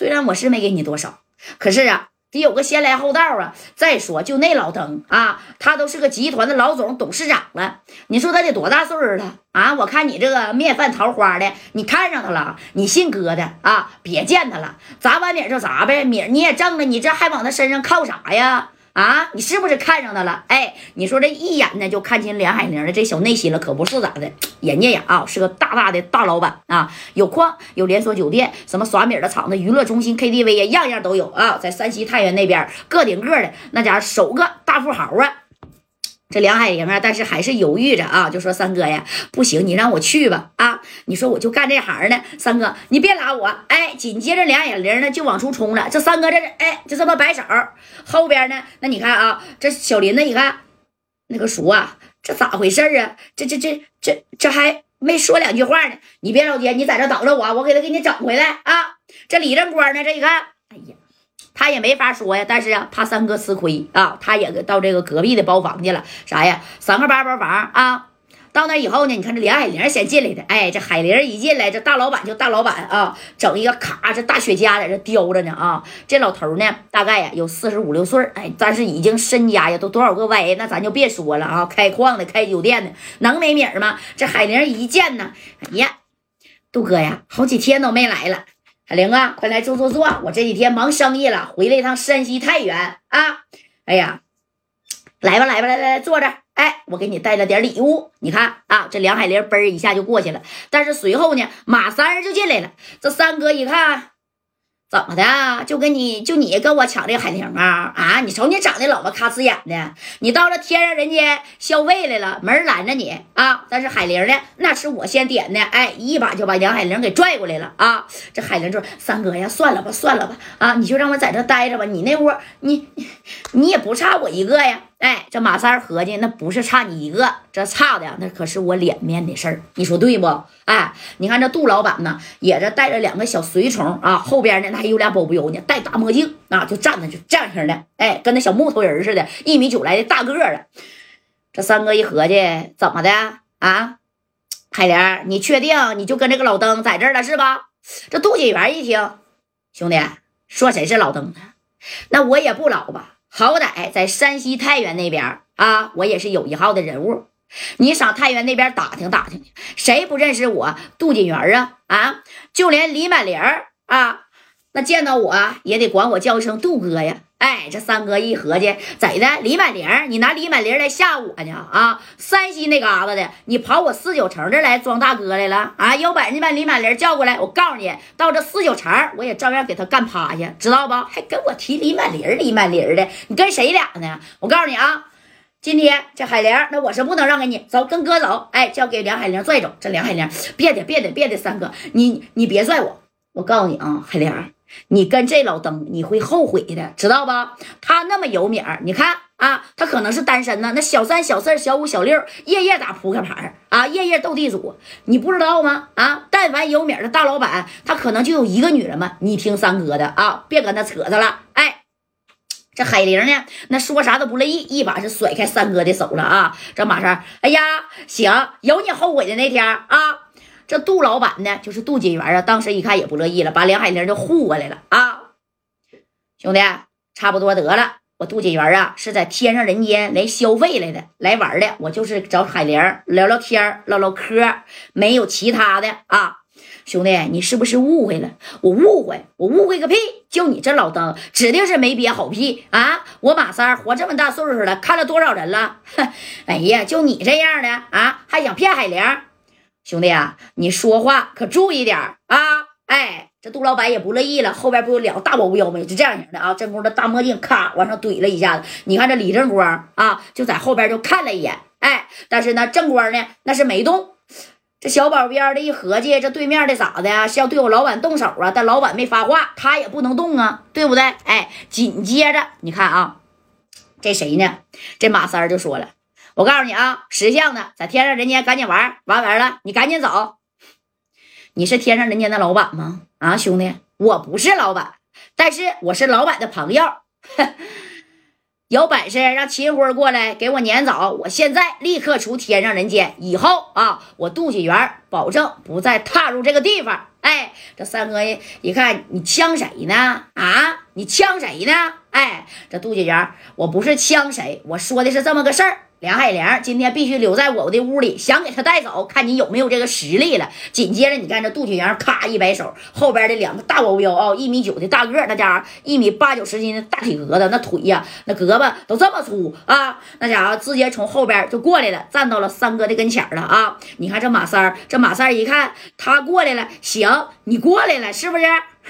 虽然我是没给你多少，可是啊。得有个先来后到啊！再说，就那老登啊，他都是个集团的老总、董事长了。你说他得多大岁数了啊？我看你这个面泛桃花的，你看上他了？你信哥的啊？别见他了，砸碗米就砸呗，米你也挣了，你这还往他身上靠啥呀？啊，你是不是看上他了？哎，你说这一眼呢就看清梁海玲的这小内心了，可不是咋的？人家呀啊是个大大的大老板啊，有矿，有连锁酒店，什么耍米的厂子、娱乐中心、KTV 呀，样样都有啊。在山西太原那边，个顶个的那家伙首个大富豪啊。这梁海玲啊，但是还是犹豫着啊，就说三哥呀，不行，你让我去吧啊！你说我就干这行呢，三哥你别拉我。哎，紧接着梁海玲呢就往出冲了，这三哥这是哎就这么摆手，后边呢，那你看啊，这小林子，你看那个叔啊，这咋回事啊？这这这这这还没说两句话呢，你别着急，你在这等着我，我给他给你整回来啊！这李正光呢，这一看，哎呀。他也没法说呀，但是啊，怕三哥吃亏啊，他也到这个隔壁的包房去了。啥呀？三个八包房啊！到那以后呢，你看这梁海玲先进来的，哎，这海玲一进来，这大老板就大老板啊，整一个卡，这大雪茄在这叼着呢啊。这老头呢，大概呀有四十五六岁哎，但是已经身家呀都多少个歪，那咱就别说了啊。开矿的，开酒店的，能没米吗？这海玲一见呢，哎呀，杜哥呀，好几天都没来了。海玲啊，快来坐坐坐！我这几天忙生意了，回来一趟山西太原啊。哎呀，来吧来吧，来来来，坐着。哎，我给你带了点礼物，你看啊，这梁海玲嘣一下就过去了。但是随后呢，马三儿就进来了。这三哥一看。怎么的？就跟你就你跟我抢这个海玲啊啊！你瞅你长得老么咔呲眼的，你到了天上人家消费来了，没人拦着你啊！但是海玲呢，那是我先点的，哎，一把就把杨海玲给拽过来了啊！这海玲说：“三哥呀，算了吧，算了吧，啊，你就让我在这待着吧，你那屋你你也不差我一个呀。”哎，这马三合计，那不是差你一个，这差的那可是我脸面的事儿，你说对不？哎，你看这杜老板呢，也这带着两个小随从啊，后边呢那还有俩保镖呢，戴大墨镜啊，就站着就这样型的，哎，跟那小木头人似的，一米九来的大个的。这三哥一合计，怎么的啊？海莲，你确定你就跟这个老登在这儿了是吧？这杜锦元一听，兄弟说谁是老登呢？那我也不老吧。好歹在山西太原那边啊，我也是有一号的人物。你上太原那边打听打听去，谁不认识我杜锦元啊？啊，就连李满玲啊，那见到我也得管我叫一声杜哥呀。哎，这三哥一合计，怎的？李满玲，你拿李满玲来吓我呢？啊，山西那嘎达的，你跑我四九城这来装大哥来了？啊，有本事把李满玲叫过来，我告诉你，到这四九城，我也照样给他干趴下，知道不？还跟我提李满玲，李满玲的，你跟谁俩呢？我告诉你啊，今天这海玲，那我是不能让给你，走，跟哥走。哎，交给梁海玲拽走。这梁海玲，别的，别的，别的，三哥，你你别拽我，我告诉你啊，海玲。你跟这老登，你会后悔的，知道吧？他那么有名儿，你看啊，他可能是单身呢。那小三、小四、小五、小六，夜夜打扑克牌啊，夜夜斗地主，你不知道吗？啊，但凡有名的大老板，他可能就有一个女人嘛。你听三哥的啊，别跟他扯他了。哎，这海玲呢，那说啥都不乐意，一把是甩开三哥的手了啊。这马上，哎呀，行，有你后悔的那天啊。这杜老板呢，就是杜锦元啊。当时一看也不乐意了，把梁海玲就护过来了啊。兄弟，差不多得了。我杜锦元啊，是在天上人间来消费来的，来玩的。我就是找海玲聊聊天唠唠嗑，没有其他的啊。兄弟，你是不是误会了？我误会，我误会个屁！就你这老登，指定是没憋好屁啊！我马三活这么大岁数了，看了多少人了？哼 哎呀，就你这样的啊，还想骗海玲？兄弟啊，你说话可注意点啊！哎，这杜老板也不乐意了，后边不有两个大保镖吗？就这样型的啊！正光的大墨镜咔往上怼了一下子。你看这李正光啊，就在后边就看了一眼，哎，但是呢，正光呢那是没动。这小保镖的一合计，这对面的咋的呀？是要对我老板动手啊？但老板没发话，他也不能动啊，对不对？哎，紧接着你看啊，这谁呢？这马三就说了。我告诉你啊，识相的在天上人间赶紧玩玩完了，你赶紧走。你是天上人间的老板吗？啊，兄弟，我不是老板，但是我是老板的朋友。有本事让秦辉过来给我撵走，我现在立刻出天上人间，以后啊，我杜启元保证不再踏入这个地方。哎，这三哥一看你呛谁呢？啊，你呛谁呢？哎，这杜启元，我不是呛谁，我说的是这么个事儿。梁海玲今天必须留在我的屋里，想给他带走，看你有没有这个实力了。紧接着，你看这杜雪阳咔一摆手，后边的两个大保镖啊，一米九的大个，那家伙一米八九十斤的大体格子，那腿呀，那胳膊都这么粗啊，那家伙直接从后边就过来了，站到了三哥的跟前了啊！你看这马三，这马三一看他过来了，行，你过来了是不是？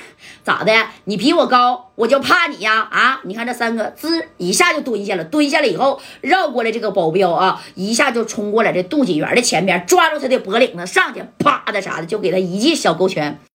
咋的？你比我高，我就怕你呀？啊！你看这三个滋一下就蹲下了，蹲下了以后绕过来这个保镖啊，一下就冲过来这杜锦元的前边，抓住他的脖领子上去，啪的啥的就给他一记小勾拳。